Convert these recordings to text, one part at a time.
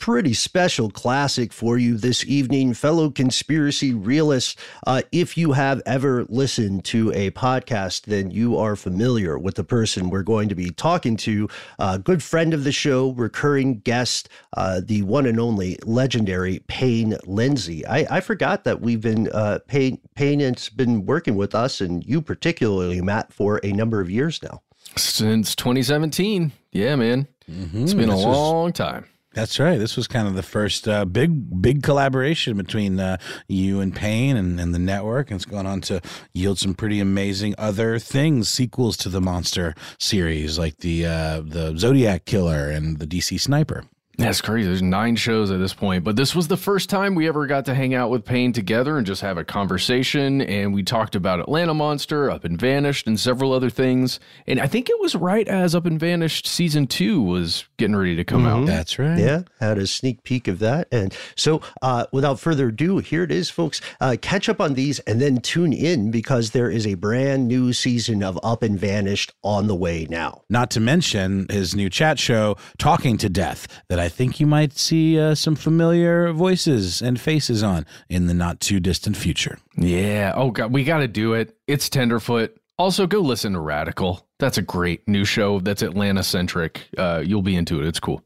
pretty special classic for you this evening, fellow conspiracy realists. Uh, if you have ever listened to a podcast, then you are familiar with the person we're going to be talking to. A uh, good friend of the show, recurring guest, uh, the one and only legendary Payne Lindsey. I, I forgot that we've been, uh, Payne, Payne has been working with us, and you particularly, Matt, for a number of years now. Since 2017. Yeah, man. Mm-hmm. It's been a long was- time. That's right. This was kind of the first uh, big, big collaboration between uh, you and Payne and, and, the network. And it's gone on to yield some pretty amazing other things, sequels to the Monster series, like the uh, the Zodiac Killer and the DC Sniper. That's crazy. There's nine shows at this point, but this was the first time we ever got to hang out with Payne together and just have a conversation. And we talked about Atlanta Monster, Up and Vanished, and several other things. And I think it was right as Up and Vanished season two was getting ready to come mm-hmm. out. That's right. Yeah, had a sneak peek of that. And so, uh, without further ado, here it is, folks. Uh, catch up on these and then tune in because there is a brand new season of Up and Vanished on the way now. Not to mention his new chat show, Talking to Death, that I think you might see uh, some familiar voices and faces on in the not too distant future. Yeah. Oh, God. We got to do it. It's Tenderfoot. Also, go listen to Radical. That's a great new show that's Atlanta centric. Uh, you'll be into it. It's cool.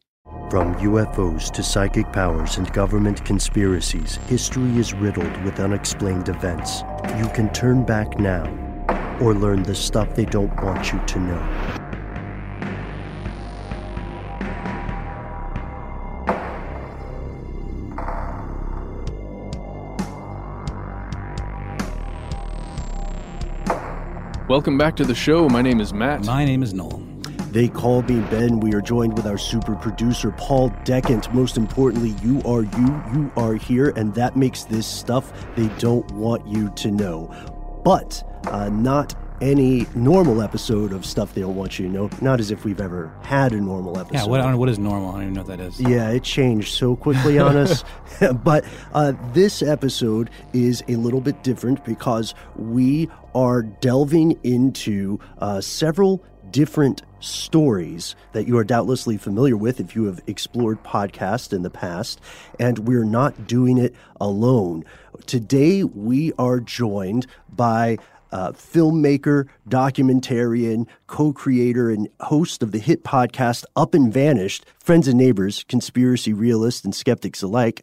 From UFOs to psychic powers and government conspiracies, history is riddled with unexplained events. You can turn back now or learn the stuff they don't want you to know. Welcome back to the show. My name is Matt. My name is Noel. They call me Ben. We are joined with our super producer, Paul Decant. Most importantly, you are you, you are here, and that makes this stuff they don't want you to know. But uh, not any normal episode of stuff they don't want you to know. Not as if we've ever had a normal episode. Yeah, what, what is normal? I don't even know what that is. Yeah, it changed so quickly on us. but uh, this episode is a little bit different because we are delving into uh, several different stories that you are doubtlessly familiar with if you have explored podcasts in the past, and we're not doing it alone. Today, we are joined by uh, filmmaker, documentarian, co creator, and host of the hit podcast Up and Vanished, friends and neighbors, conspiracy realists, and skeptics alike.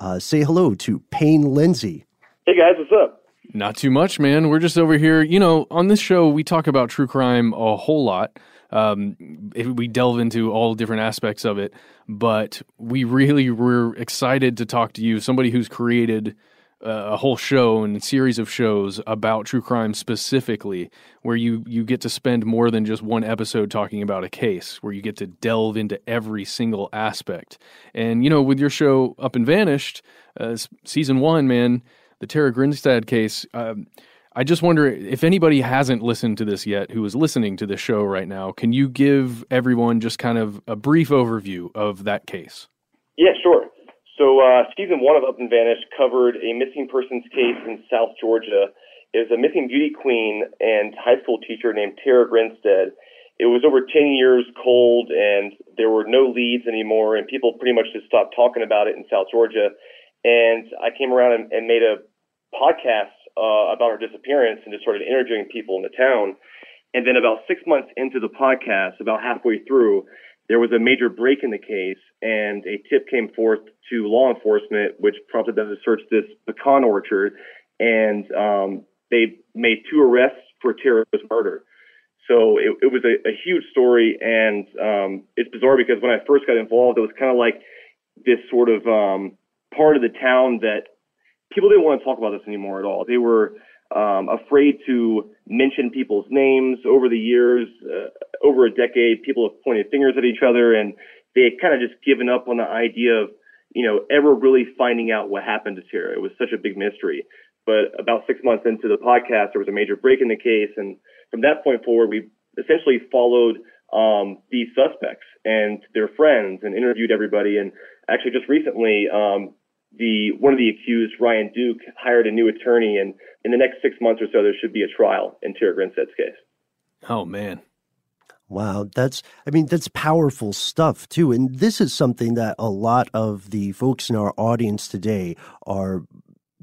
Uh, say hello to Payne Lindsey. Hey guys, what's up? Not too much, man. We're just over here. You know, on this show, we talk about true crime a whole lot. Um, we delve into all different aspects of it, but we really were excited to talk to you, somebody who's created a whole show and series of shows about true crime specifically, where you you get to spend more than just one episode talking about a case, where you get to delve into every single aspect. And you know, with your show Up and Vanished, uh, season one, man, the Tara Grinstead case. Um, I just wonder if anybody hasn't listened to this yet who is listening to this show right now, can you give everyone just kind of a brief overview of that case? Yeah, sure. So, uh, season one of Up and Vanished covered a missing persons case in South Georgia. It was a missing beauty queen and high school teacher named Tara Grinstead. It was over 10 years cold, and there were no leads anymore, and people pretty much just stopped talking about it in South Georgia. And I came around and, and made a podcast uh, about her disappearance and just started interviewing people in the town. And then about six months into the podcast, about halfway through, there was a major break in the case, and a tip came forth to law enforcement, which prompted them to search this pecan orchard, and um, they made two arrests for Tara's murder. So it, it was a, a, huge story, and um, it's bizarre because when I first got involved, it was kind of like this sort of um, part of the town that people didn't want to talk about this anymore at all. They were um, afraid to mention people's names over the years. Uh, over a decade, people have pointed fingers at each other, and they kind of just given up on the idea of, you know, ever really finding out what happened to Tara. It was such a big mystery. But about six months into the podcast, there was a major break in the case, and from that point forward, we essentially followed um, these suspects and their friends and interviewed everybody. And actually, just recently, um, the one of the accused, Ryan Duke, hired a new attorney, and in the next six months or so, there should be a trial in Tara Grinstead's case. Oh man. Wow, that's I mean that's powerful stuff too. And this is something that a lot of the folks in our audience today are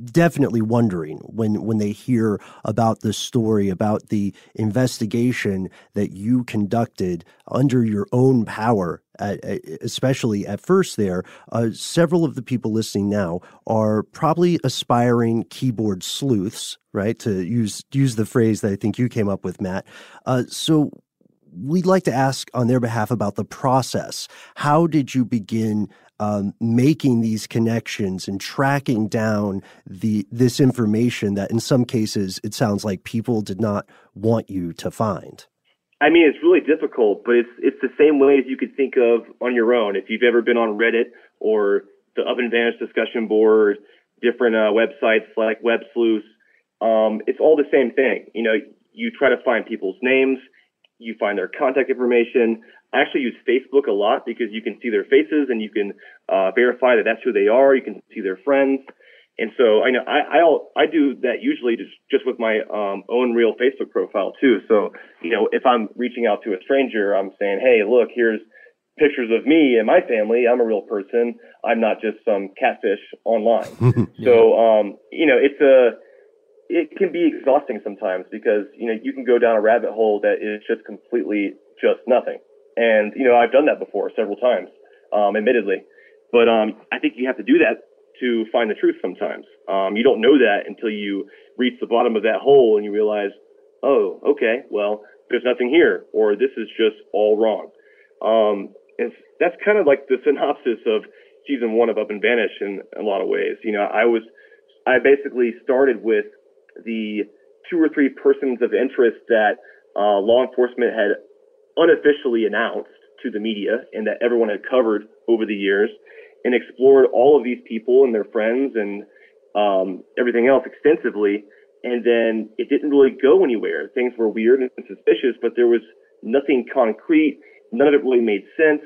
definitely wondering when when they hear about the story about the investigation that you conducted under your own power especially at first there uh, several of the people listening now are probably aspiring keyboard sleuths right to use use the phrase that i think you came up with matt uh, so we'd like to ask on their behalf about the process how did you begin um, making these connections and tracking down the this information that in some cases it sounds like people did not want you to find? I mean, it's really difficult, but it's it's the same way as you could think of on your own. If you've ever been on Reddit or the Up and Vanished discussion board, different uh, websites like Web Sleuths, um, it's all the same thing. You know, you try to find people's names, you find their contact information. I actually use Facebook a lot because you can see their faces and you can uh, verify that that's who they are. You can see their friends. And so I know I I, I do that usually just just with my um, own real Facebook profile too. So you know if I'm reaching out to a stranger, I'm saying, hey, look, here's pictures of me and my family. I'm a real person. I'm not just some catfish online. yeah. So um, you know it's a it can be exhausting sometimes because you know you can go down a rabbit hole that is just completely just nothing. And, you know, I've done that before several times, um, admittedly. But um, I think you have to do that to find the truth sometimes. Um, you don't know that until you reach the bottom of that hole and you realize, oh, okay, well, there's nothing here, or this is just all wrong. Um, that's kind of like the synopsis of season one of Up and Vanish in a lot of ways. You know, I was, I basically started with the two or three persons of interest that uh, law enforcement had unofficially announced to the media and that everyone had covered over the years and explored all of these people and their friends and um, everything else extensively. And then it didn't really go anywhere. Things were weird and suspicious, but there was nothing concrete. None of it really made sense.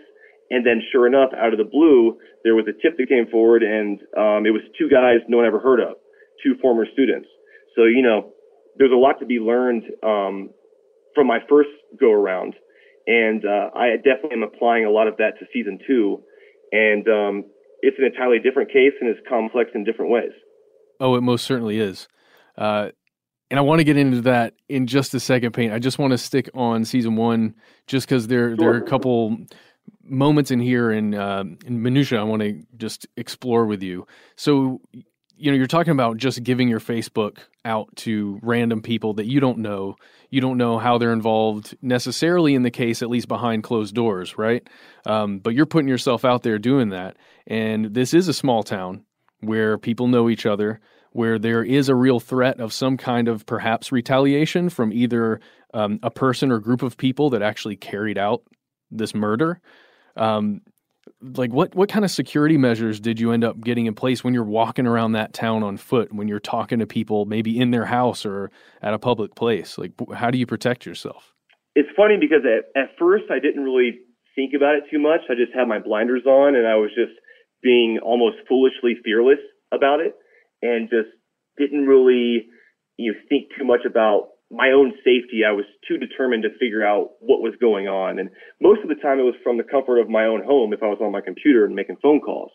And then, sure enough, out of the blue, there was a tip that came forward, and um, it was two guys no one ever heard of, two former students. So, you know, there's a lot to be learned um, from my first go around and uh, I definitely am applying a lot of that to season two. And um, it's an entirely different case and it's complex in different ways. Oh, it most certainly is. Uh, and I want to get into that in just a second, Payne. I just want to stick on season one just because there, sure. there are a couple moments in here in, uh, in minutia I want to just explore with you. So you know, you're talking about just giving your Facebook out to random people that you don't know. You don't know how they're involved necessarily in the case, at least behind closed doors, right? Um, but you're putting yourself out there doing that. And this is a small town where people know each other, where there is a real threat of some kind of perhaps retaliation from either um, a person or group of people that actually carried out this murder. Um, like what what kind of security measures did you end up getting in place when you're walking around that town on foot when you're talking to people maybe in their house or at a public place? Like how do you protect yourself? It's funny because at, at first i didn't really think about it too much. I just had my blinders on and i was just being almost foolishly fearless about it and just didn't really you know think too much about my own safety, I was too determined to figure out what was going on. And most of the time it was from the comfort of my own home if I was on my computer and making phone calls.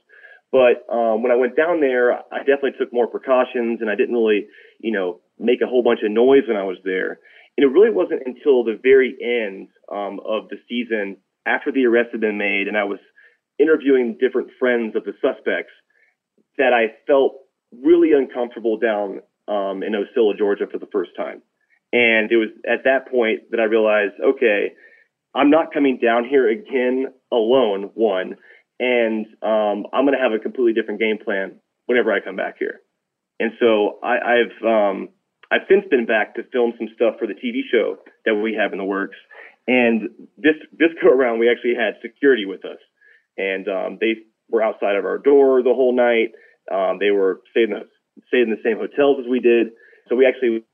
But um, when I went down there, I definitely took more precautions and I didn't really, you know, make a whole bunch of noise when I was there. And it really wasn't until the very end um, of the season, after the arrest had been made, and I was interviewing different friends of the suspects, that I felt really uncomfortable down um, in Ocilla, Georgia for the first time. And it was at that point that I realized, okay, I'm not coming down here again alone, one, and um, I'm going to have a completely different game plan whenever I come back here. And so I, I've um, I've since been back to film some stuff for the TV show that we have in the works. And this this go around, we actually had security with us, and um, they were outside of our door the whole night. Um, they were staying in, the, stayed in the same hotels as we did. So we actually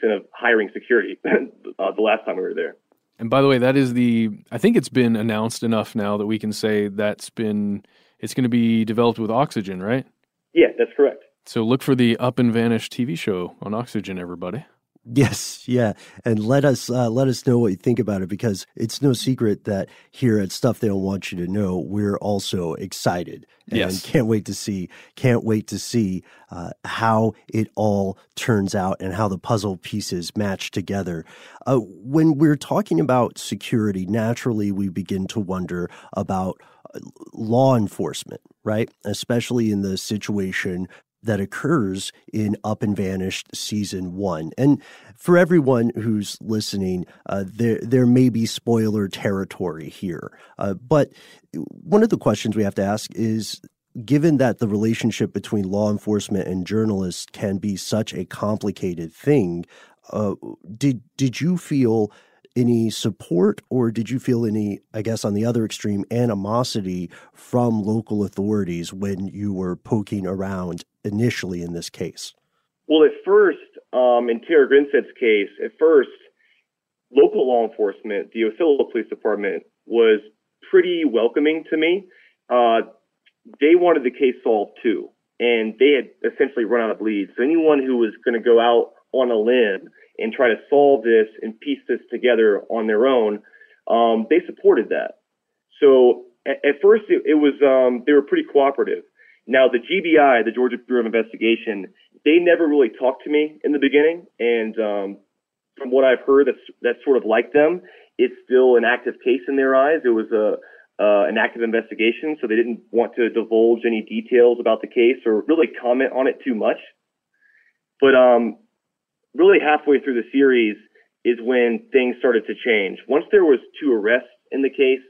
kind of hiring security uh, the last time we were there. And by the way, that is the I think it's been announced enough now that we can say that's been it's going to be developed with Oxygen, right? Yeah, that's correct. So look for the Up and Vanish TV show on Oxygen, everybody. Yes, yeah, and let us uh, let us know what you think about it because it's no secret that here at Stuff They Don't Want You to Know, we're also excited and yes. can't wait to see can't wait to see uh, how it all turns out and how the puzzle pieces match together. Uh, when we're talking about security, naturally we begin to wonder about uh, law enforcement, right? Especially in the situation that occurs in Up and Vanished season one. And for everyone who's listening, uh, there there may be spoiler territory here. Uh, but one of the questions we have to ask is. Given that the relationship between law enforcement and journalists can be such a complicated thing, uh, did did you feel any support or did you feel any, I guess, on the other extreme, animosity from local authorities when you were poking around initially in this case? Well, at first, um, in Tara Grinstead's case, at first, local law enforcement, the Ocilla Police Department, was pretty welcoming to me. Uh, they wanted the case solved too, and they had essentially run out of leads. So anyone who was going to go out on a limb and try to solve this and piece this together on their own, um, they supported that. So at, at first, it, it was um, they were pretty cooperative. Now the GBI, the Georgia Bureau of Investigation, they never really talked to me in the beginning, and um, from what I've heard, that's that's sort of like them. It's still an active case in their eyes. It was a uh, an active investigation, so they didn't want to divulge any details about the case or really comment on it too much. But um, really halfway through the series is when things started to change. Once there was two arrests in the case,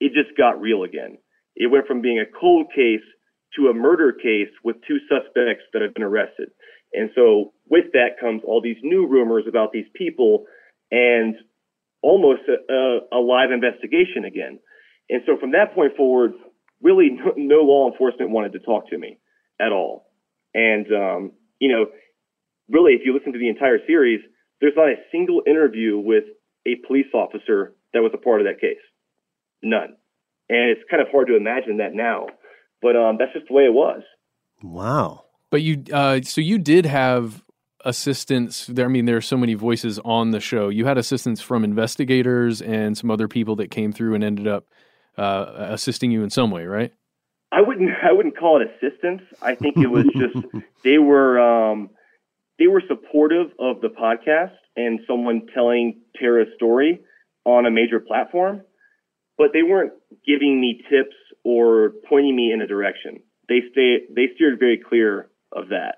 it just got real again. It went from being a cold case to a murder case with two suspects that have been arrested. And so with that comes all these new rumors about these people and almost a, a, a live investigation again. And so from that point forward, really no, no law enforcement wanted to talk to me at all. And, um, you know, really, if you listen to the entire series, there's not a single interview with a police officer that was a part of that case. None. And it's kind of hard to imagine that now, but um, that's just the way it was. Wow. But you, uh, so you did have assistance there. I mean, there are so many voices on the show. You had assistance from investigators and some other people that came through and ended up uh, assisting you in some way, right? I wouldn't. I wouldn't call it assistance. I think it was just they were. Um, they were supportive of the podcast and someone telling Tara's story on a major platform, but they weren't giving me tips or pointing me in a direction. They stay, they steered very clear of that.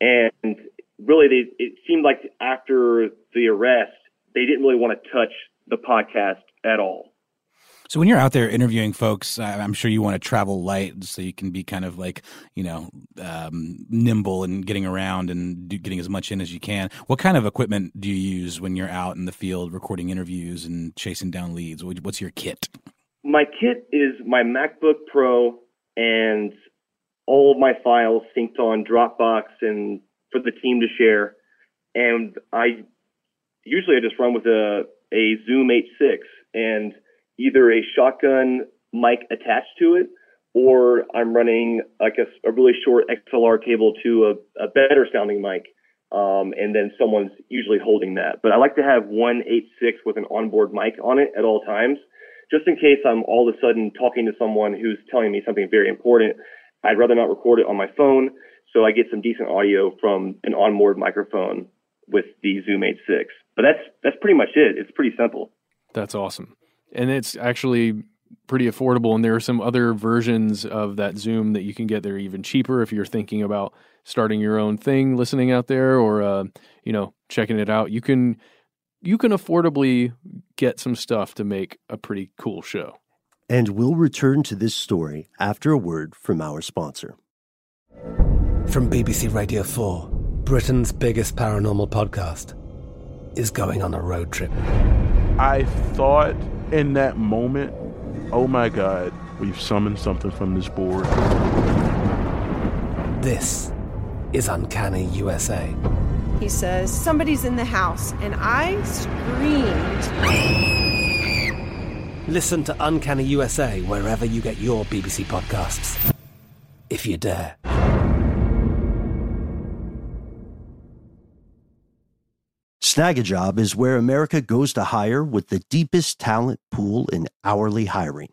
And really, they, it seemed like after the arrest, they didn't really want to touch the podcast at all. So when you're out there interviewing folks, I'm sure you want to travel light so you can be kind of like, you know, um, nimble and getting around and do, getting as much in as you can. What kind of equipment do you use when you're out in the field recording interviews and chasing down leads? What's your kit? My kit is my MacBook Pro and all of my files synced on Dropbox and for the team to share. And I usually I just run with a, a Zoom H6 and either a shotgun mic attached to it or I'm running like a, a really short XLR cable to a, a better sounding mic. Um, and then someone's usually holding that. But I like to have one H6 with an onboard mic on it at all times, just in case I'm all of a sudden talking to someone who's telling me something very important. I'd rather not record it on my phone, so I get some decent audio from an onboard microphone with the Zoom H6. But that's that's pretty much it. It's pretty simple. That's awesome and it's actually pretty affordable. And there are some other versions of that Zoom that you can get. They're even cheaper if you're thinking about starting your own thing, listening out there, or uh, you know, checking it out. You can you can affordably get some stuff to make a pretty cool show. And we'll return to this story after a word from our sponsor. From BBC Radio 4, Britain's biggest paranormal podcast is going on a road trip. I thought in that moment, oh my God, we've summoned something from this board. This is Uncanny USA. He says, Somebody's in the house, and I screamed. Listen to Uncanny USA wherever you get your BBC podcasts, if you dare. Snagajob is where America goes to hire with the deepest talent pool in hourly hiring.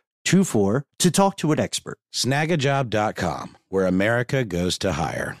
24 to talk to an expert. Snagajob.com, where America goes to hire.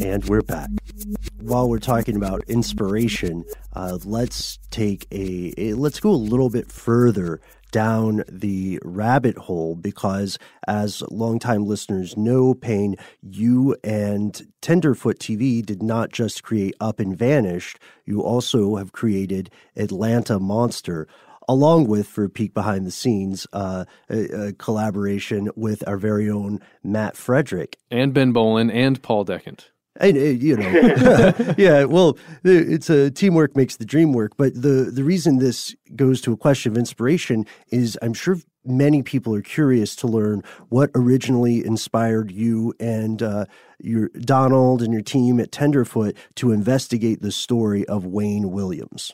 And we're back. While we're talking about inspiration, uh, let's take a, a let's go a little bit further down the rabbit hole because, as longtime listeners know, Payne, you and Tenderfoot TV did not just create Up and Vanished, you also have created Atlanta Monster along with for a peek behind the scenes, uh, a, a, collaboration with our very own Matt Frederick and Ben Bowlin and Paul Decant. And, uh, you know, yeah. Well, it's a teamwork makes the dream work. But the the reason this goes to a question of inspiration is, I'm sure many people are curious to learn what originally inspired you and uh, your Donald and your team at Tenderfoot to investigate the story of Wayne Williams.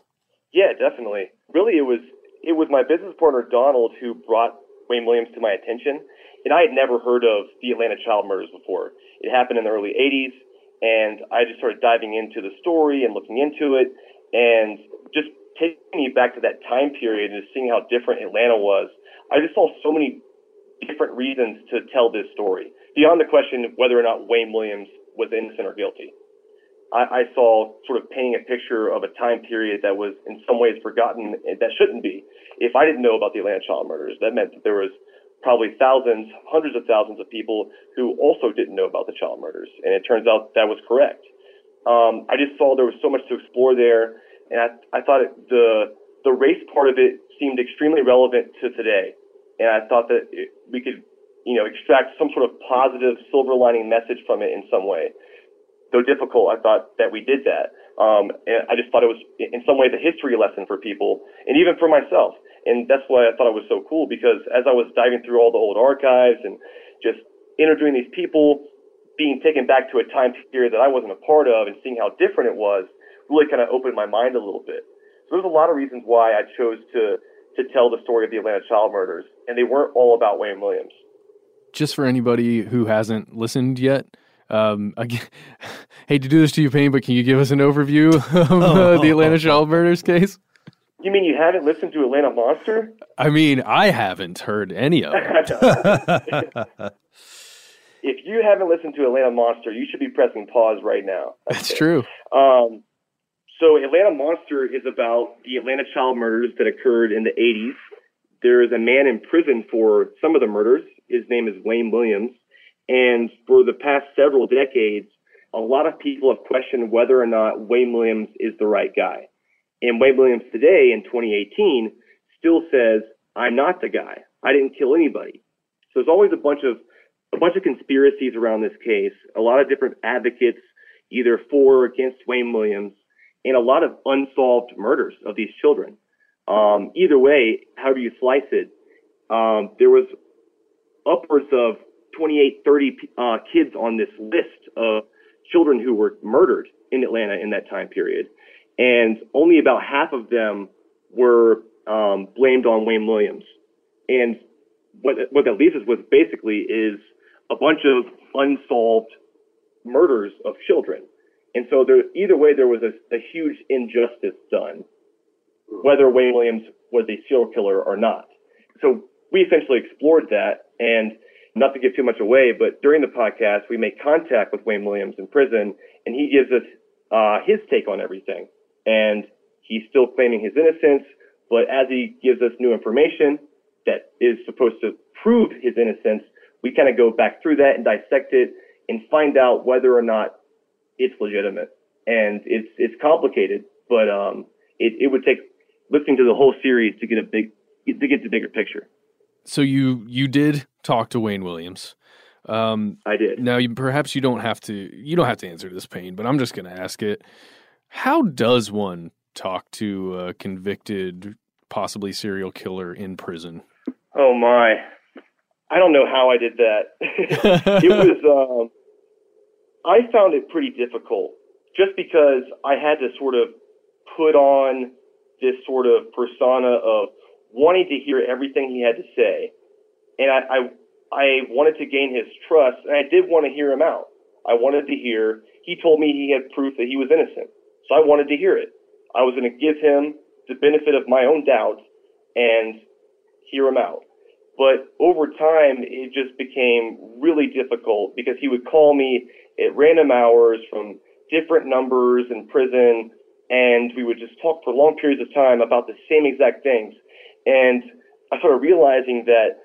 Yeah, definitely. Really, it was it was my business partner Donald who brought Wayne Williams to my attention. and I had never heard of the Atlanta child murders before. It happened in the early 80s, and I just started diving into the story and looking into it, and just taking me back to that time period and seeing how different Atlanta was. I just saw so many different reasons to tell this story beyond the question of whether or not Wayne Williams was innocent or guilty. I, I saw sort of painting a picture of a time period that was in some ways forgotten that shouldn't be. If I didn't know about the Atlanta child murders, that meant that there was probably thousands, hundreds of thousands of people who also didn't know about the child murders. And it turns out that was correct. Um, I just saw there was so much to explore there. And I, I thought it, the, the race part of it seemed extremely relevant to today. And I thought that it, we could, you know, extract some sort of positive silver lining message from it in some way. Though difficult, I thought that we did that. Um, and I just thought it was in some ways a history lesson for people and even for myself and that's why I thought it was so cool because as I was diving through all the old archives and just interviewing these people, being taken back to a time period that I wasn't a part of and seeing how different it was really kind of opened my mind a little bit. So there's a lot of reasons why I chose to to tell the story of the Atlanta child murders, and they weren't all about Wayne Williams. Just for anybody who hasn't listened yet, um, again, hate to do this to you, Payne, but can you give us an overview of uh, the Atlanta child murders case? You mean you haven't listened to Atlanta Monster? I mean, I haven't heard any of it. if you haven't listened to Atlanta Monster, you should be pressing pause right now. That's true. Um, so Atlanta Monster is about the Atlanta child murders that occurred in the 80s. There is a man in prison for some of the murders. His name is Wayne Williams. And for the past several decades, a lot of people have questioned whether or not Wayne Williams is the right guy. And Wayne Williams today in 2018 still says, I'm not the guy. I didn't kill anybody. So there's always a bunch of a bunch of conspiracies around this case, a lot of different advocates either for or against Wayne Williams, and a lot of unsolved murders of these children. Um, either way, however you slice it, um, there was upwards of 28, 30 uh, kids on this list of children who were murdered in Atlanta in that time period and only about half of them were um, blamed on Wayne Williams. And what what that leaves us with basically is a bunch of unsolved murders of children. And so there, either way, there was a, a huge injustice done, whether Wayne Williams was a serial killer or not. So we essentially explored that and not to give too much away, but during the podcast, we make contact with Wayne Williams in prison and he gives us uh, his take on everything and he's still claiming his innocence. But as he gives us new information that is supposed to prove his innocence, we kind of go back through that and dissect it and find out whether or not it's legitimate. And it's it's complicated, but um, it, it would take listening to the whole series to get a big to get the bigger picture. So you you did talk to Wayne Williams. Um, I did. Now, you, perhaps you don't have to you don't have to answer this Payne, but I'm just going to ask it. How does one talk to a convicted, possibly serial killer in prison? Oh my. I don't know how I did that. it was um I found it pretty difficult just because I had to sort of put on this sort of persona of wanting to hear everything he had to say. And I, I I wanted to gain his trust and I did want to hear him out. I wanted to hear he told me he had proof that he was innocent. So I wanted to hear it. I was going to give him the benefit of my own doubt and hear him out. But over time, it just became really difficult because he would call me at random hours from different numbers in prison, and we would just talk for long periods of time about the same exact things. And I started realizing that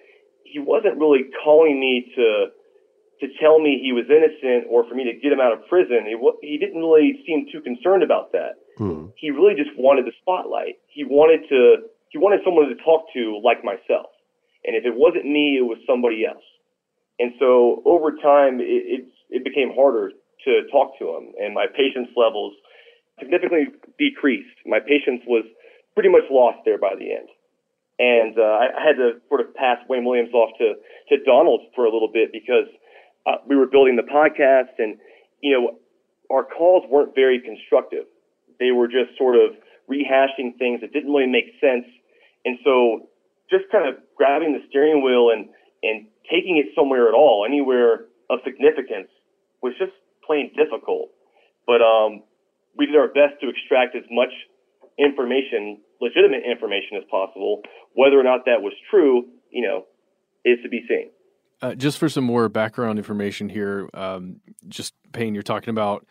he wasn't really calling me to to tell me he was innocent or for me to get him out of prison. He, he didn't really seem too concerned about that. Hmm. He really just wanted the spotlight. He wanted to he wanted someone to talk to like myself. And if it wasn't me, it was somebody else. And so over time, it, it, it became harder to talk to him, and my patience levels significantly decreased. My patience was pretty much lost there by the end. And uh, I, had to sort of pass Wayne Williams off to, to Donald for a little bit because uh, we were building the podcast and, you know, our calls weren't very constructive. They were just sort of rehashing things that didn't really make sense. And so just kind of grabbing the steering wheel and, and taking it somewhere at all, anywhere of significance, was just plain difficult. But um, we did our best to extract as much information, legitimate information as possible. Whether or not that was true, you know, is to be seen. Uh, just for some more background information here, um, just Payne, you're talking about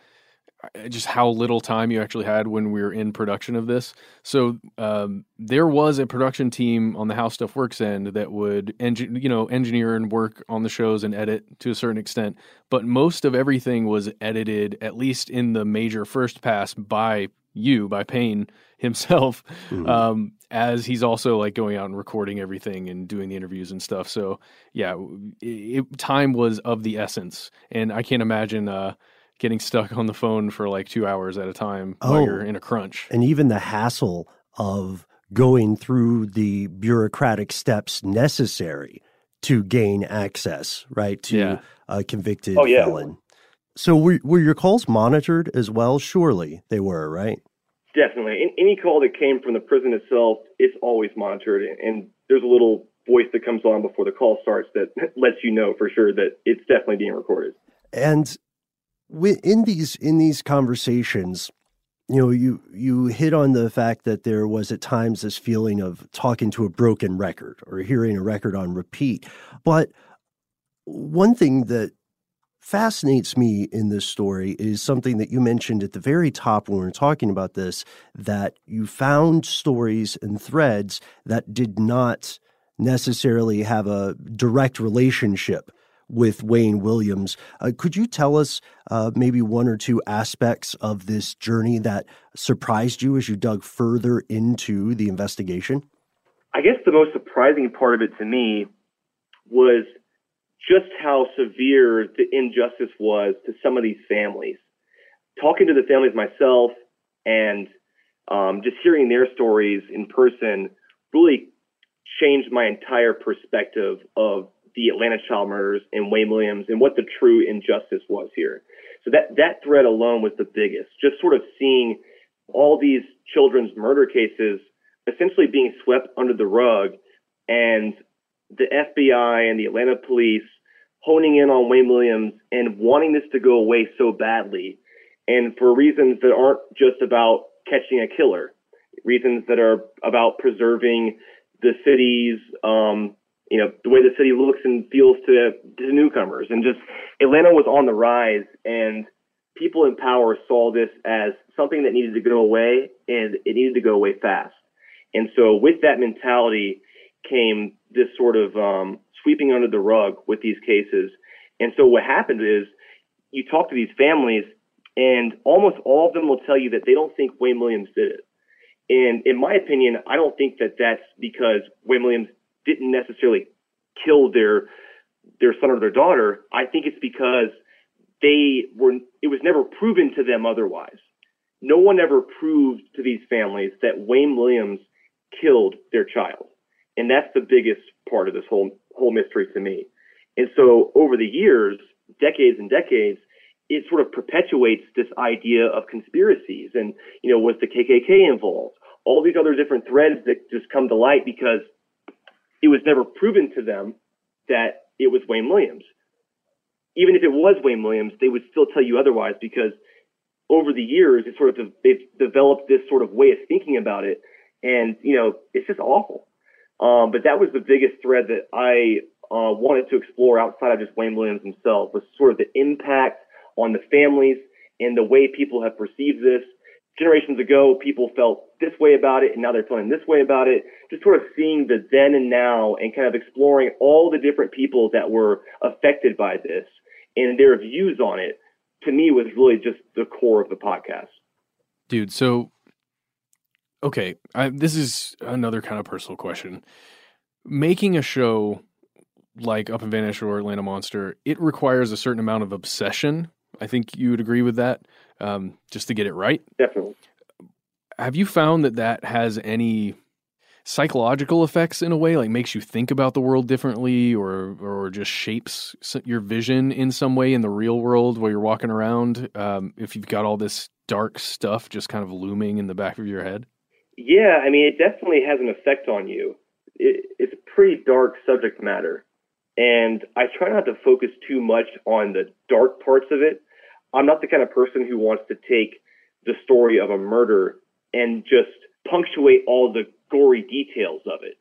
uh, just how little time you actually had when we were in production of this. So um, there was a production team on the How Stuff Works end that would, you know, engineer and work on the shows and edit to a certain extent. But most of everything was edited, at least in the major first pass, by you, by Payne himself. Mm-hmm. Um, as he's also like going out and recording everything and doing the interviews and stuff. So yeah, it, it, time was of the essence, and I can't imagine uh, getting stuck on the phone for like two hours at a time oh, while you're in a crunch. And even the hassle of going through the bureaucratic steps necessary to gain access, right, to yeah. a convicted oh, yeah. felon. So were, were your calls monitored as well? Surely they were, right? Definitely. Any call that came from the prison itself, it's always monitored, and there's a little voice that comes on before the call starts that lets you know for sure that it's definitely being recorded. And in these in these conversations, you know, you you hit on the fact that there was at times this feeling of talking to a broken record or hearing a record on repeat. But one thing that fascinates me in this story is something that you mentioned at the very top when we were talking about this that you found stories and threads that did not necessarily have a direct relationship with Wayne Williams. Uh, could you tell us uh, maybe one or two aspects of this journey that surprised you as you dug further into the investigation? I guess the most surprising part of it to me was just how severe the injustice was to some of these families. Talking to the families myself and um, just hearing their stories in person really changed my entire perspective of the Atlanta child murders and Wayne Williams and what the true injustice was here. So that that thread alone was the biggest. Just sort of seeing all these children's murder cases essentially being swept under the rug and the FBI and the Atlanta police honing in on Wayne Williams and wanting this to go away so badly, and for reasons that aren't just about catching a killer, reasons that are about preserving the city's, um, you know, the way the city looks and feels to, to newcomers, and just Atlanta was on the rise, and people in power saw this as something that needed to go away, and it needed to go away fast. And so, with that mentality came this sort of um, sweeping under the rug with these cases. And so what happened is you talk to these families and almost all of them will tell you that they don't think Wayne Williams did it. And in my opinion, I don't think that that's because Wayne Williams didn't necessarily kill their their son or their daughter. I think it's because they were it was never proven to them otherwise. No one ever proved to these families that Wayne Williams killed their child. And that's the biggest part of this whole whole mystery to me. And so over the years, decades and decades, it sort of perpetuates this idea of conspiracies and, you know, was the KKK involved? All these other different threads that just come to light because it was never proven to them that it was Wayne Williams. Even if it was Wayne Williams, they would still tell you otherwise because over the years, it sort of they've developed this sort of way of thinking about it, and you know, it's just awful. Um, but that was the biggest thread that I uh, wanted to explore outside of just Wayne Williams himself was sort of the impact on the families and the way people have perceived this. Generations ago, people felt this way about it, and now they're feeling this way about it. Just sort of seeing the then and now and kind of exploring all the different people that were affected by this and their views on it, to me, was really just the core of the podcast. Dude, so okay, I, this is another kind of personal question. Making a show like Up and Vanish or Atlanta Monster, it requires a certain amount of obsession. I think you would agree with that, um, just to get it right. Definitely. Have you found that that has any psychological effects in a way, like makes you think about the world differently, or or just shapes your vision in some way in the real world while you're walking around? Um, if you've got all this dark stuff just kind of looming in the back of your head. Yeah, I mean, it definitely has an effect on you. It, it's a pretty dark subject matter. And I try not to focus too much on the dark parts of it. I'm not the kind of person who wants to take the story of a murder and just punctuate all the gory details of it.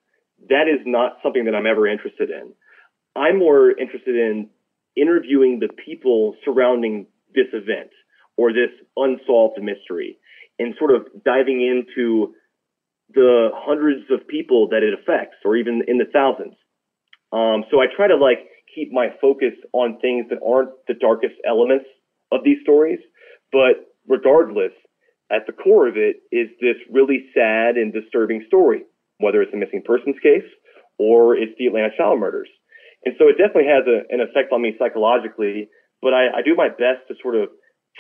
That is not something that I'm ever interested in. I'm more interested in interviewing the people surrounding this event or this unsolved mystery and sort of diving into the hundreds of people that it affects or even in the thousands. Um, so I try to like keep my focus on things that aren't the darkest elements of these stories. But regardless, at the core of it is this really sad and disturbing story, whether it's a missing persons case or it's the Atlanta child murders. And so it definitely has a, an effect on me psychologically, but I, I do my best to sort of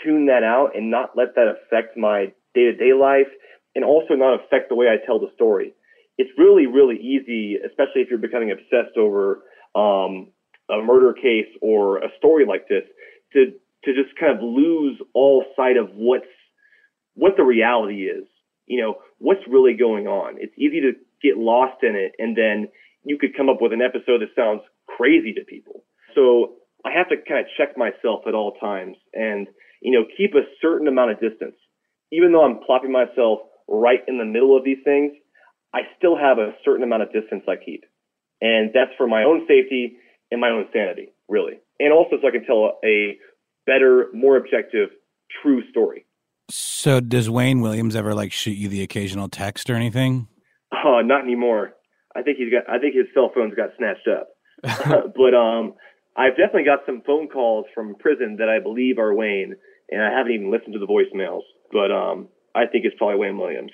tune that out and not let that affect my day to day life and also not affect the way I tell the story. It's really, really easy, especially if you're becoming obsessed over um, a murder case or a story like this, to to just kind of lose all sight of what's what the reality is. You know, what's really going on. It's easy to get lost in it, and then you could come up with an episode that sounds crazy to people. So I have to kind of check myself at all times and, you know, keep a certain amount of distance. Even though I'm plopping myself right in the middle of these things, I still have a certain amount of distance I keep. And that's for my own safety and my own sanity, really. And also so I can tell a better, more objective, true story. So does Wayne Williams ever like shoot you the occasional text or anything? Oh, not anymore. I think he's got I think his cell phone's got snatched up. but um I've definitely got some phone calls from prison that I believe are Wayne, and I haven't even listened to the voicemails. But um I think it's probably Wayne Williams.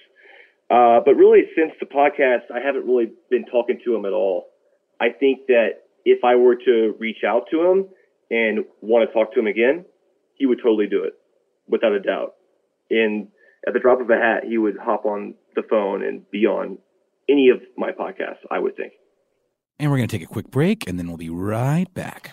Uh, but really, since the podcast, I haven't really been talking to him at all. I think that if I were to reach out to him and want to talk to him again, he would totally do it, without a doubt. And at the drop of a hat, he would hop on the phone and be on any of my podcasts, I would think. And we're going to take a quick break and then we'll be right back.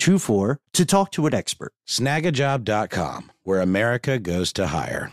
24 to talk to an expert. Snagajob.com, where America goes to hire.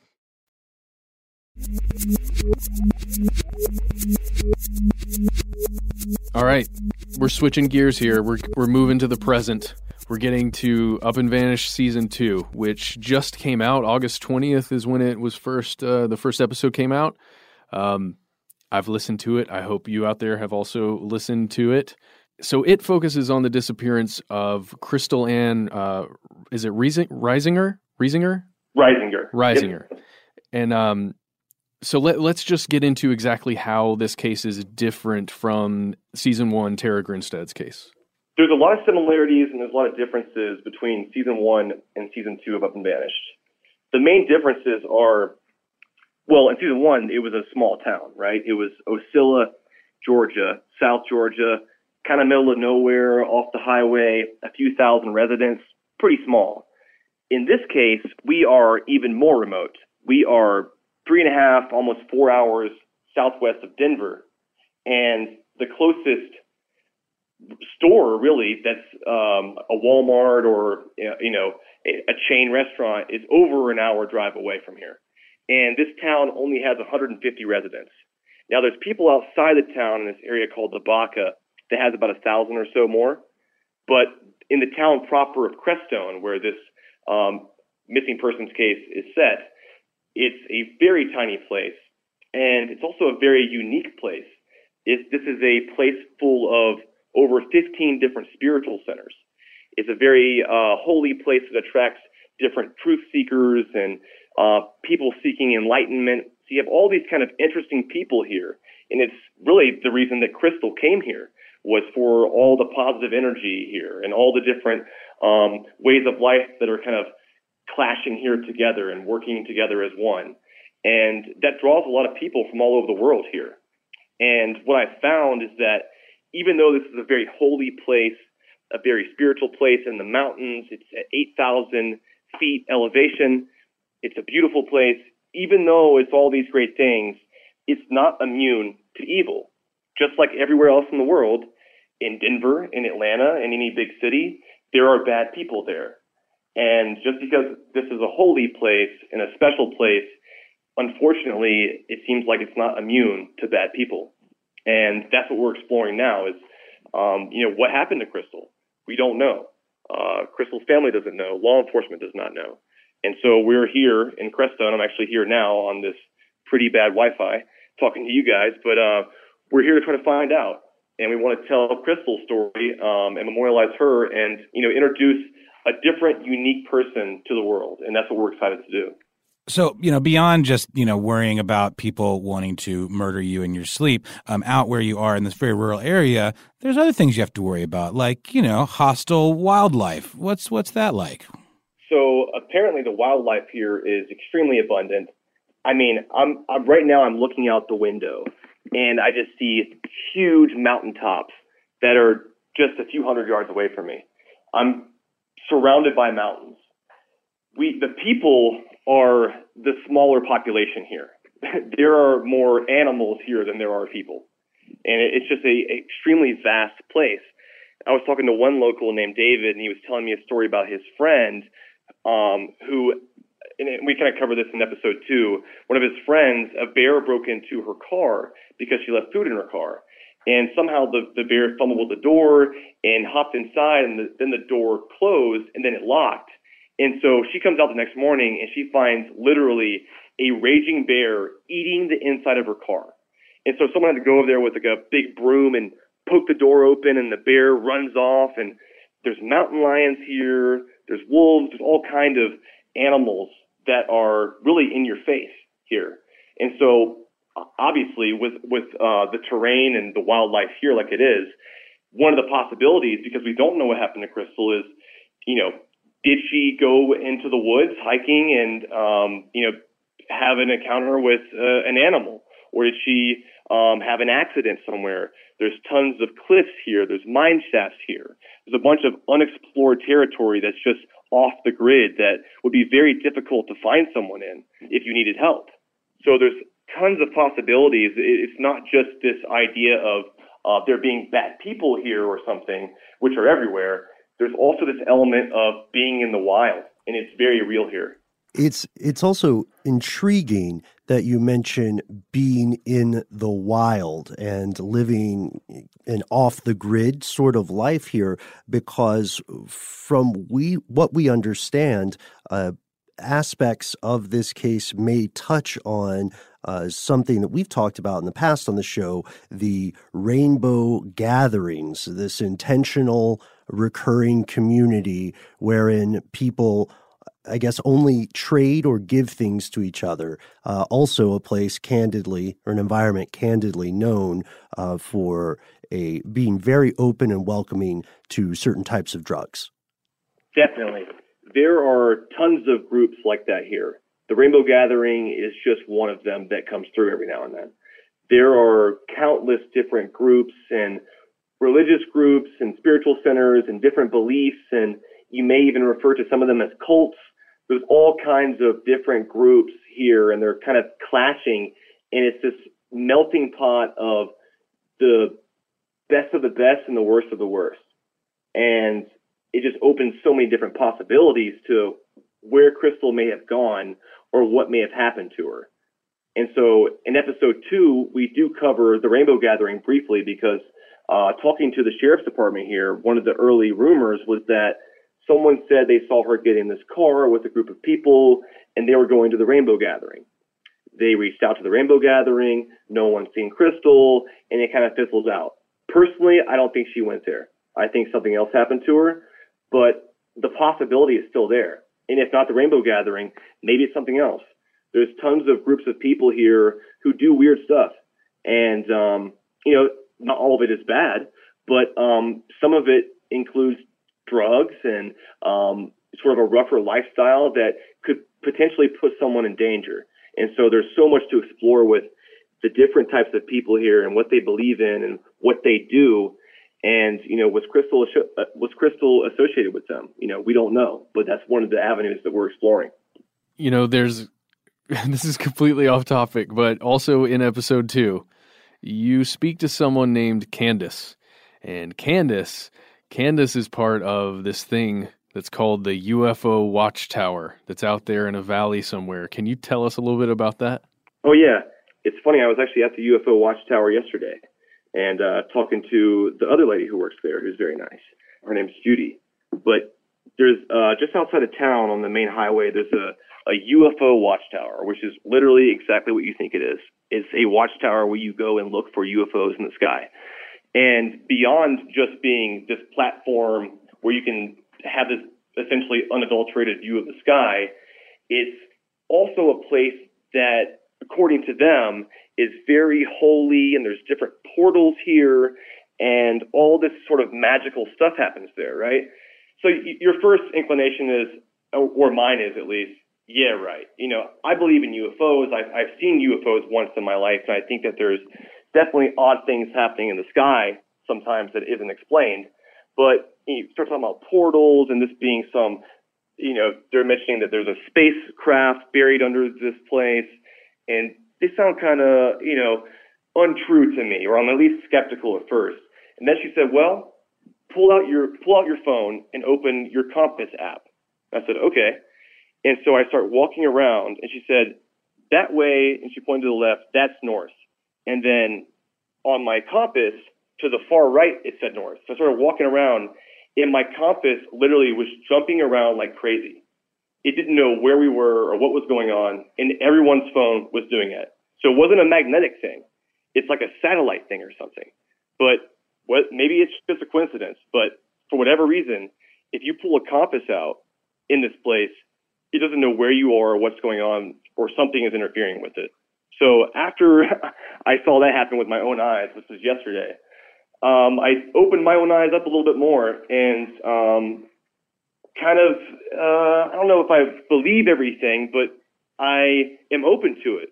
All right, we're switching gears here. We're we're moving to the present. We're getting to Up and Vanish season two, which just came out. August 20th is when it was first, uh, the first episode came out. Um, I've listened to it. I hope you out there have also listened to it. So it focuses on the disappearance of Kristal Ann. Uh, is it Riesinger? Reisinger? Reisinger. Reisinger. Yep. And um, so let, let's just get into exactly how this case is different from season one Tara Grinstead's case. There's a lot of similarities and there's a lot of differences between season one and season two of Up and Vanished. The main differences are well, in season one, it was a small town, right? It was Ocilla, Georgia, South Georgia, kind of middle of nowhere, off the highway, a few thousand residents, pretty small. In this case, we are even more remote. We are three and a half, almost four hours southwest of Denver, and the closest store really that's um, a Walmart or you know a chain restaurant is over an hour drive away from here. And this town only has 150 residents. Now, there's people outside the town in this area called Lavaca that has about a thousand or so more, but in the town proper of Crestone, where this um, missing persons case is set, it's a very tiny place, and it's also a very unique place. It, this is a place full of over 15 different spiritual centers. It's a very uh, holy place that attracts different truth seekers and uh, people seeking enlightenment. So you have all these kind of interesting people here. And it's really the reason that Kristal came here was for all the positive energy here and all the different um, ways of life that are kind of clashing here together and working together as one. And that draws a lot of people from all over the world here. And what I found is that even though this is a very holy place, a very spiritual place in the mountains, it's at 8,000 feet elevation, it's a beautiful place. Even though it's all these great things, it's not immune to evil. Just like everywhere else in the world, in Denver, in Atlanta, in any big city, there are bad people there. And just because this is a holy place and a special place, unfortunately, it seems like it's not immune to bad people. And that's what we're exploring now is, um, you know, what happened to Kristal? We don't know. Uh, Kristal's family doesn't know. Law enforcement does not know. And so we're here in Crestone. I'm actually here now on this pretty bad Wi-Fi talking to you guys, but uh, we're here to try to find out. And we want to tell Kristal's story um, and memorialize her and, you know, introduce a different, unique person to the world. And that's what we're excited to do. So, you know, beyond just, you know, worrying about people wanting to murder you in your sleep, um, out where you are in this very rural area, there's other things you have to worry about, like, you know, hostile wildlife. What's what's that like? So apparently the wildlife here is extremely abundant. I mean, I'm, I'm right now I'm looking out the window and I just see huge mountaintops that are just a few hundred yards away from me. I'm surrounded by mountains. We the people are the smaller population here. there are more animals here than there are people. And it's just a, extremely vast place. I was talking to one local named David, and he was telling me a story about his friend um, who, and we kind of covered this in episode two. One of his friends, a bear broke into her car because she left food in her car. And somehow the, the bear fumbled with the door and hopped inside, and the, then the door closed, and then it locked. And so she comes out the next morning and she finds literally a raging bear eating the inside of her car. And so someone had to go over there with like a big broom and poke the door open, and the bear runs off. And there's mountain lions here. There's wolves, there's all kind of animals that are really in your face here. And so obviously with, with uh, the terrain and the wildlife here like it is, one of the possibilities, because we don't know what happened to Kristal is, you know, did she go into the woods hiking and, um, you know, have an encounter with uh, an animal? Or did she um, have an accident somewhere? There's tons of cliffs here. There's mine shafts here. There's a bunch of unexplored territory that's just off the grid that would be very difficult to find someone in if you needed help. So there's tons of possibilities. It's not just this idea of uh, there being bad people here or something, which are everywhere. There's also this element of being in the wild, and it's very real here. It's it's also intriguing that you mention being in the wild and living an off the grid sort of life here because from we what we understand uh, aspects of this case may touch on uh, something that we've talked about in the past on the show the rainbow gatherings, this intentional recurring community wherein people I guess, only trade or give things to each other. Uh, also, a place candidly, or an environment candidly known uh, for a being very open and welcoming to certain types of drugs. Definitely, there are tons of groups like that here. The Rainbow Gathering is just one of them that comes through every now and then. There are countless different groups and religious groups and spiritual centers and different beliefs and you may even refer to some of them as cults there's all kinds of different groups here and they're kind of clashing and it's this melting pot of the best of the best and the worst of the worst. And it just opens so many different possibilities to where Kristal may have gone or what may have happened to her. And so in episode two, we do cover the Rainbow Gathering briefly because uh, talking to the sheriff's department here, one of the early rumors was that someone said they saw her get in this car with a group of people and they were going to the Rainbow Gathering. They reached out to the Rainbow Gathering, no one's seen Kristal, and it kind of fizzles out. Personally, I don't think she went there. I think something else happened to her, but the possibility is still there. And if not the Rainbow Gathering, maybe it's something else. There's tons of groups of people here who do weird stuff. And, um, you know, not all of it is bad, but um, some of it includes drugs and um, sort of a rougher lifestyle that could potentially put someone in danger. And so there's so much to explore with the different types of people here and what they believe in and what they do. And you know, was Kristal uh, was Kristal associated with them? You know, we don't know, but that's one of the avenues that we're exploring. You know, there's this is completely off topic, but also in episode two, you speak to someone named Candace, and Candace Candace is part of this thing that's called the UFO Watchtower that's out there in a valley somewhere. Can you tell us a little bit about that? Oh, yeah. It's funny. I was actually at the UFO Watchtower yesterday and uh, talking to the other lady who works there, who's very nice. Her name's Judy. But there's uh, just outside of town on the main highway, there's a, a UFO watchtower, which is literally exactly what you think it is. It's a watchtower where you go and look for UFOs in the sky. And beyond just being this platform where you can have this essentially unadulterated view of the sky, it's also a place that, according to them, is very holy and there's different portals here and all this sort of magical stuff happens there, right? So y- your first inclination is, or mine is at least, yeah, right. You know, I believe in UFOs. I've, I've seen UFOs once in my life, and I think that there's definitely odd things happening in the sky sometimes that isn't explained. But you start talking about portals and this being some, you know, they're mentioning that there's a spacecraft buried under this place, and they sound kind of, you know, untrue to me, or I'm at least skeptical at first. And then she said, "Well, pull out your pull out your phone and open your compass app." I said, "Okay." And so I start walking around, and she said, "That way," and she pointed to the left. That's north. And then on my compass to the far right, it said north. So I started walking around and my compass literally was jumping around like crazy. It didn't know where we were or what was going on and everyone's phone was doing it. So it wasn't a magnetic thing. It's like a satellite thing or something. But what, maybe it's just a coincidence, but for whatever reason, if you pull a compass out in this place, it doesn't know where you are or what's going on or something is interfering with it. So after I saw that happen with my own eyes, which was yesterday, um, I opened my own eyes up a little bit more and um, kind of, uh, I don't know if I believe everything, but I am open to it.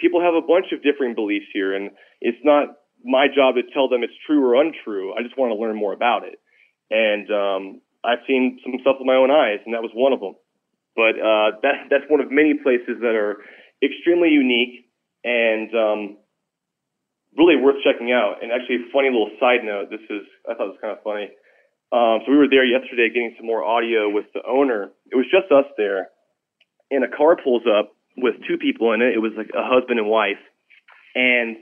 People have a bunch of differing beliefs here, and it's not my job to tell them it's true or untrue. I just want to learn more about it. And um, I've seen some stuff with my own eyes, and that was one of them. But uh, that, that's one of many places that are extremely unique and um, really worth checking out. And actually, funny little side note. This is I thought it was kind of funny. Um, so we were there yesterday getting some more audio with the owner. It was just us there, and a car pulls up with two people in it. It was like a husband and wife, and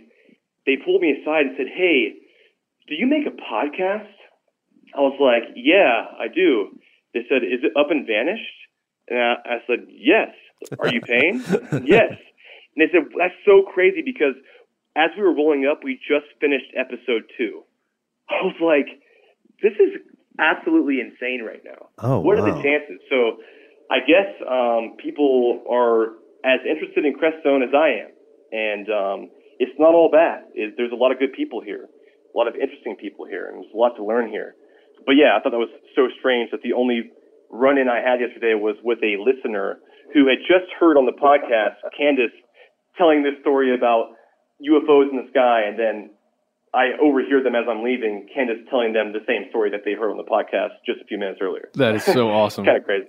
they pulled me aside and said, "Hey, do you make a podcast?" I was like, "Yeah, I do." They said, "Is it up and vanished?" And I, I said, "Yes." Are you Payne? yes. And they said, "That's so crazy because as we were rolling up, we just finished episode two. I was like, this is absolutely insane right now. Oh, what are the chances? So I guess um, people are as interested in Crestone as I am, and um, it's not all bad. It, there's a lot of good people here, a lot of interesting people here, and there's a lot to learn here. But yeah, I thought that was so strange that the only run-in I had yesterday was with a listener who had just heard on the podcast Candace telling this story about UFOs in the sky, and then I overhear them as I'm leaving, Candace telling them the same story that they heard on the podcast just a few minutes earlier. That is so awesome. kind of crazy.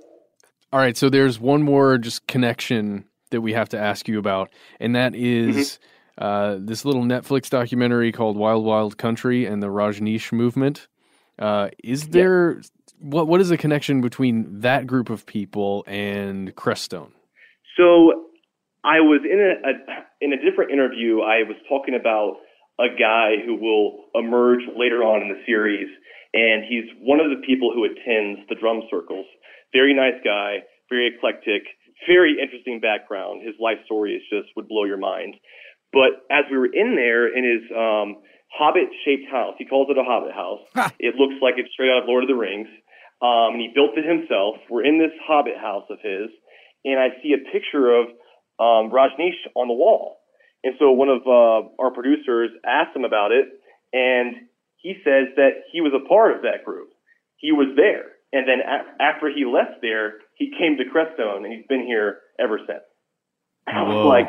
All right, so there's one more just connection that we have to ask you about, and that is, uh, this little Netflix documentary called Wild Wild Country and the Rajneesh movement. Uh, is there what what is the connection between that group of people and Crestone? So I was in a, a in a different interview. I was talking about a guy who will emerge later on in the series, and he's one of the people who attends the drum circles. Very nice guy, very eclectic, very interesting background. His life story is just would blow your mind. But as we were in there in his um, hobbit-shaped house, he calls it a hobbit house. it looks like it's straight out of Lord of the Rings. Um, and he built it himself. We're in this hobbit house of his, and I see a picture of um, Rajneesh on the wall. And so one of uh, our producers asked him about it, and he says that he was a part of that group. He was there. And then a- after he left there, he came to Crestone, and he's been here ever since. I was like,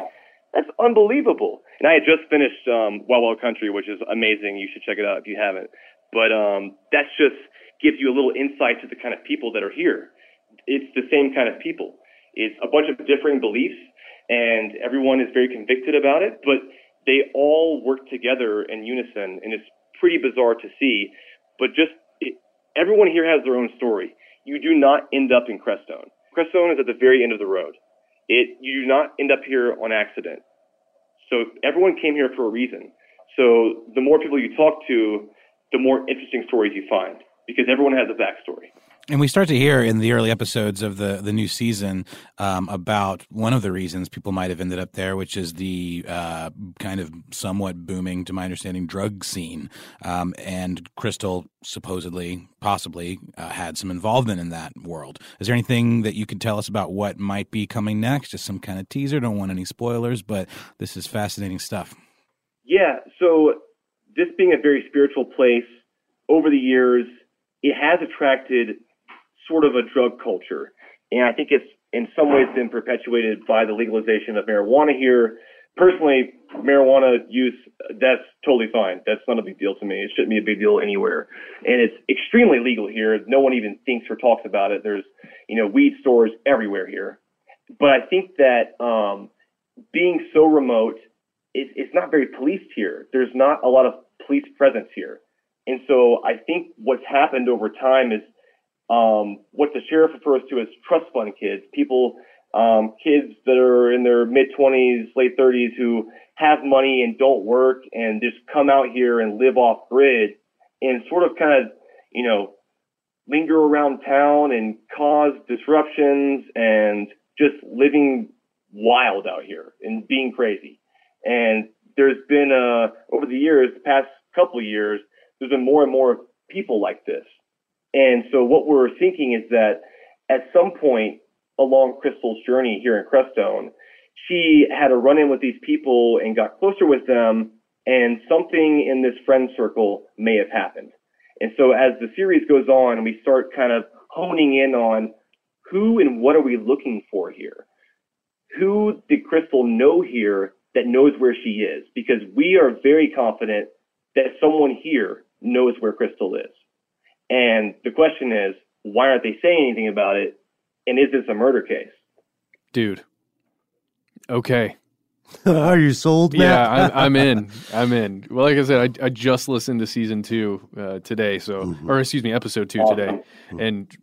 that's unbelievable. And I had just finished um, Wild Wild Country, which is amazing. You should check it out if you haven't. But um, that's just gives you a little insight to the kind of people that are here. It's the same kind of people. It's a bunch of differing beliefs, and everyone is very convicted about it, but they all work together in unison, and it's pretty bizarre to see. But just it, everyone here has their own story. You do not end up in Crestone. Crestone is at the very end of the road. It you do not end up here on accident. So everyone came here for a reason. So the more people you talk to, the more interesting stories you find because everyone has a backstory. And we start to hear in the early episodes of the the new season um, about one of the reasons people might have ended up there, which is the uh, kind of somewhat booming, to my understanding, drug scene. Um, and Kristal supposedly, possibly, uh, had some involvement in that world. Is there anything that you could tell us about what might be coming next? Just some kind of teaser. Don't want any spoilers, but this is fascinating stuff. Yeah, so this being a very spiritual place, over the years, it has attracted sort of a drug culture. And I think it's in some ways been perpetuated by the legalization of marijuana here. Personally, marijuana use, that's totally fine. That's not a big deal to me. It shouldn't be a big deal anywhere. And it's extremely legal here. No one even thinks or talks about it. There's, you know, weed stores everywhere here. But I think that um, being so remote, it, it's not very policed here. There's not a lot of police presence here. And so I think what's happened over time is um, what the sheriff refers to as trust fund kids, people, um, kids that are in their mid 20s, late 30s who have money and don't work and just come out here and live off grid and sort of kind of, you know, linger around town and cause disruptions and just living wild out here and being crazy. And there's been, uh, over the years, the past couple of years, there's been more and more people like this. And so what we're thinking is that at some point along Kristal's journey here in Crestone, she had a run in with these people and got closer with them, and something in this friend circle may have happened. And so as the series goes on, we start kind of honing in on who and what are we looking for here? Who did Kristal know here that knows where she is? Because we are very confident that someone here knows where Kristal is. And the question is, why aren't they saying anything about it? And is this a murder case? Dude. Okay. Are you sold, Matt? Yeah, I, I'm in. I'm in. Well, like I said, I, I just listened to season two uh, today, so Mm-hmm. or excuse me, episode two Awesome. today, and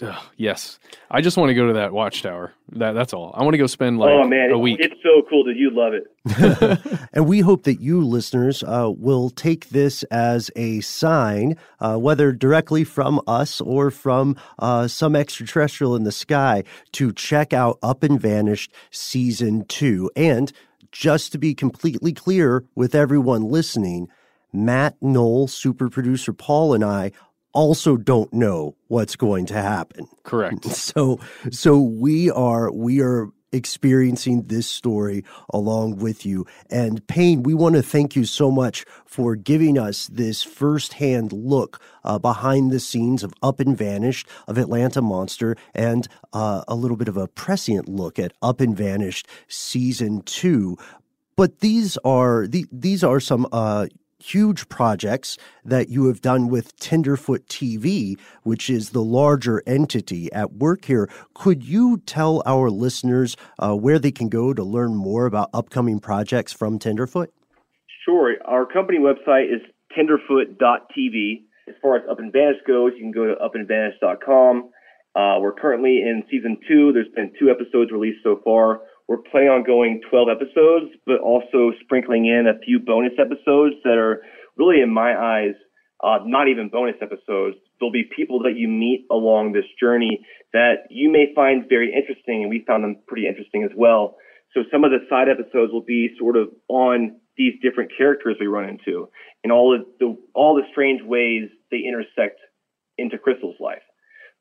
Ugh, yes, I just want to go to that watchtower. That that's all. I want to go spend like oh man, a week. it's so cool that you love it. and we hope that you listeners uh, will take this as a sign, uh, whether directly from us or from uh, some extraterrestrial in the sky, to check out Up and Vanished season two. And just to be completely clear with everyone listening, Matt, Noel, super producer Paul, and I also don't know what's going to happen. Correct. So so we are we are experiencing this story along with you. And Payne, we want to thank you so much for giving us this firsthand look uh, behind the scenes of Up and Vanished, of Atlanta Monster, and uh, a little bit of a prescient look at Up and Vanished season two. But these are the, these are some uh, huge projects that you have done with Tenderfoot TV, which is the larger entity at work here. Could you tell our listeners uh, where they can go to learn more about upcoming projects from Tenderfoot? Sure. Our company website is tenderfoot.tv. As far as Up and Vanish goes, you can go to upandvanish.com. Uh, we're currently in season two. There's been two episodes released so far. We're planning on going 12 episodes, but also sprinkling in a few bonus episodes that are really, in my eyes, uh, not even bonus episodes. There'll be people that you meet along this journey that you may find very interesting, and we found them pretty interesting as well. So some of the side episodes will be sort of on these different characters we run into, and all of the all the strange ways they intersect into Kristal's life.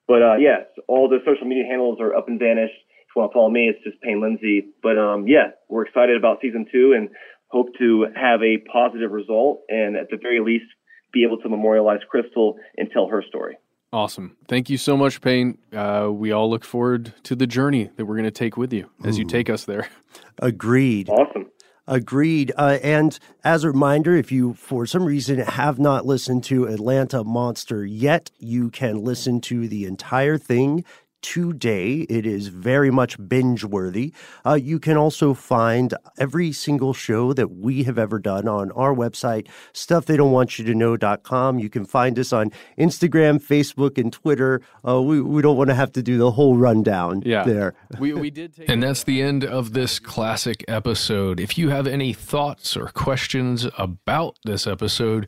But uh, yes, all the social media handles are up and vanished you want to follow me, it's just Payne Lindsey. But um, yeah, we're excited about season two and hope to have a positive result and at the very least be able to memorialize Kristal and tell her story. Awesome. Thank you so much, Payne. Uh, we all look forward to the journey that we're going to take with you as you take us there. Agreed. Awesome. Agreed. Uh, and as a reminder, if you, for some reason, have not listened to Atlanta Monster yet, you can listen to the entire thing today. It is very much binge worthy. Uh, you can also find every single show that we have ever done on our website, stufftheydon'twantyoutoknow.com. You can find us on Instagram, Facebook, and Twitter. Uh, we, we don't want to have to do the whole rundown yeah. there. We, we did take And that's the end of this classic episode. If you have any thoughts or questions about this episode,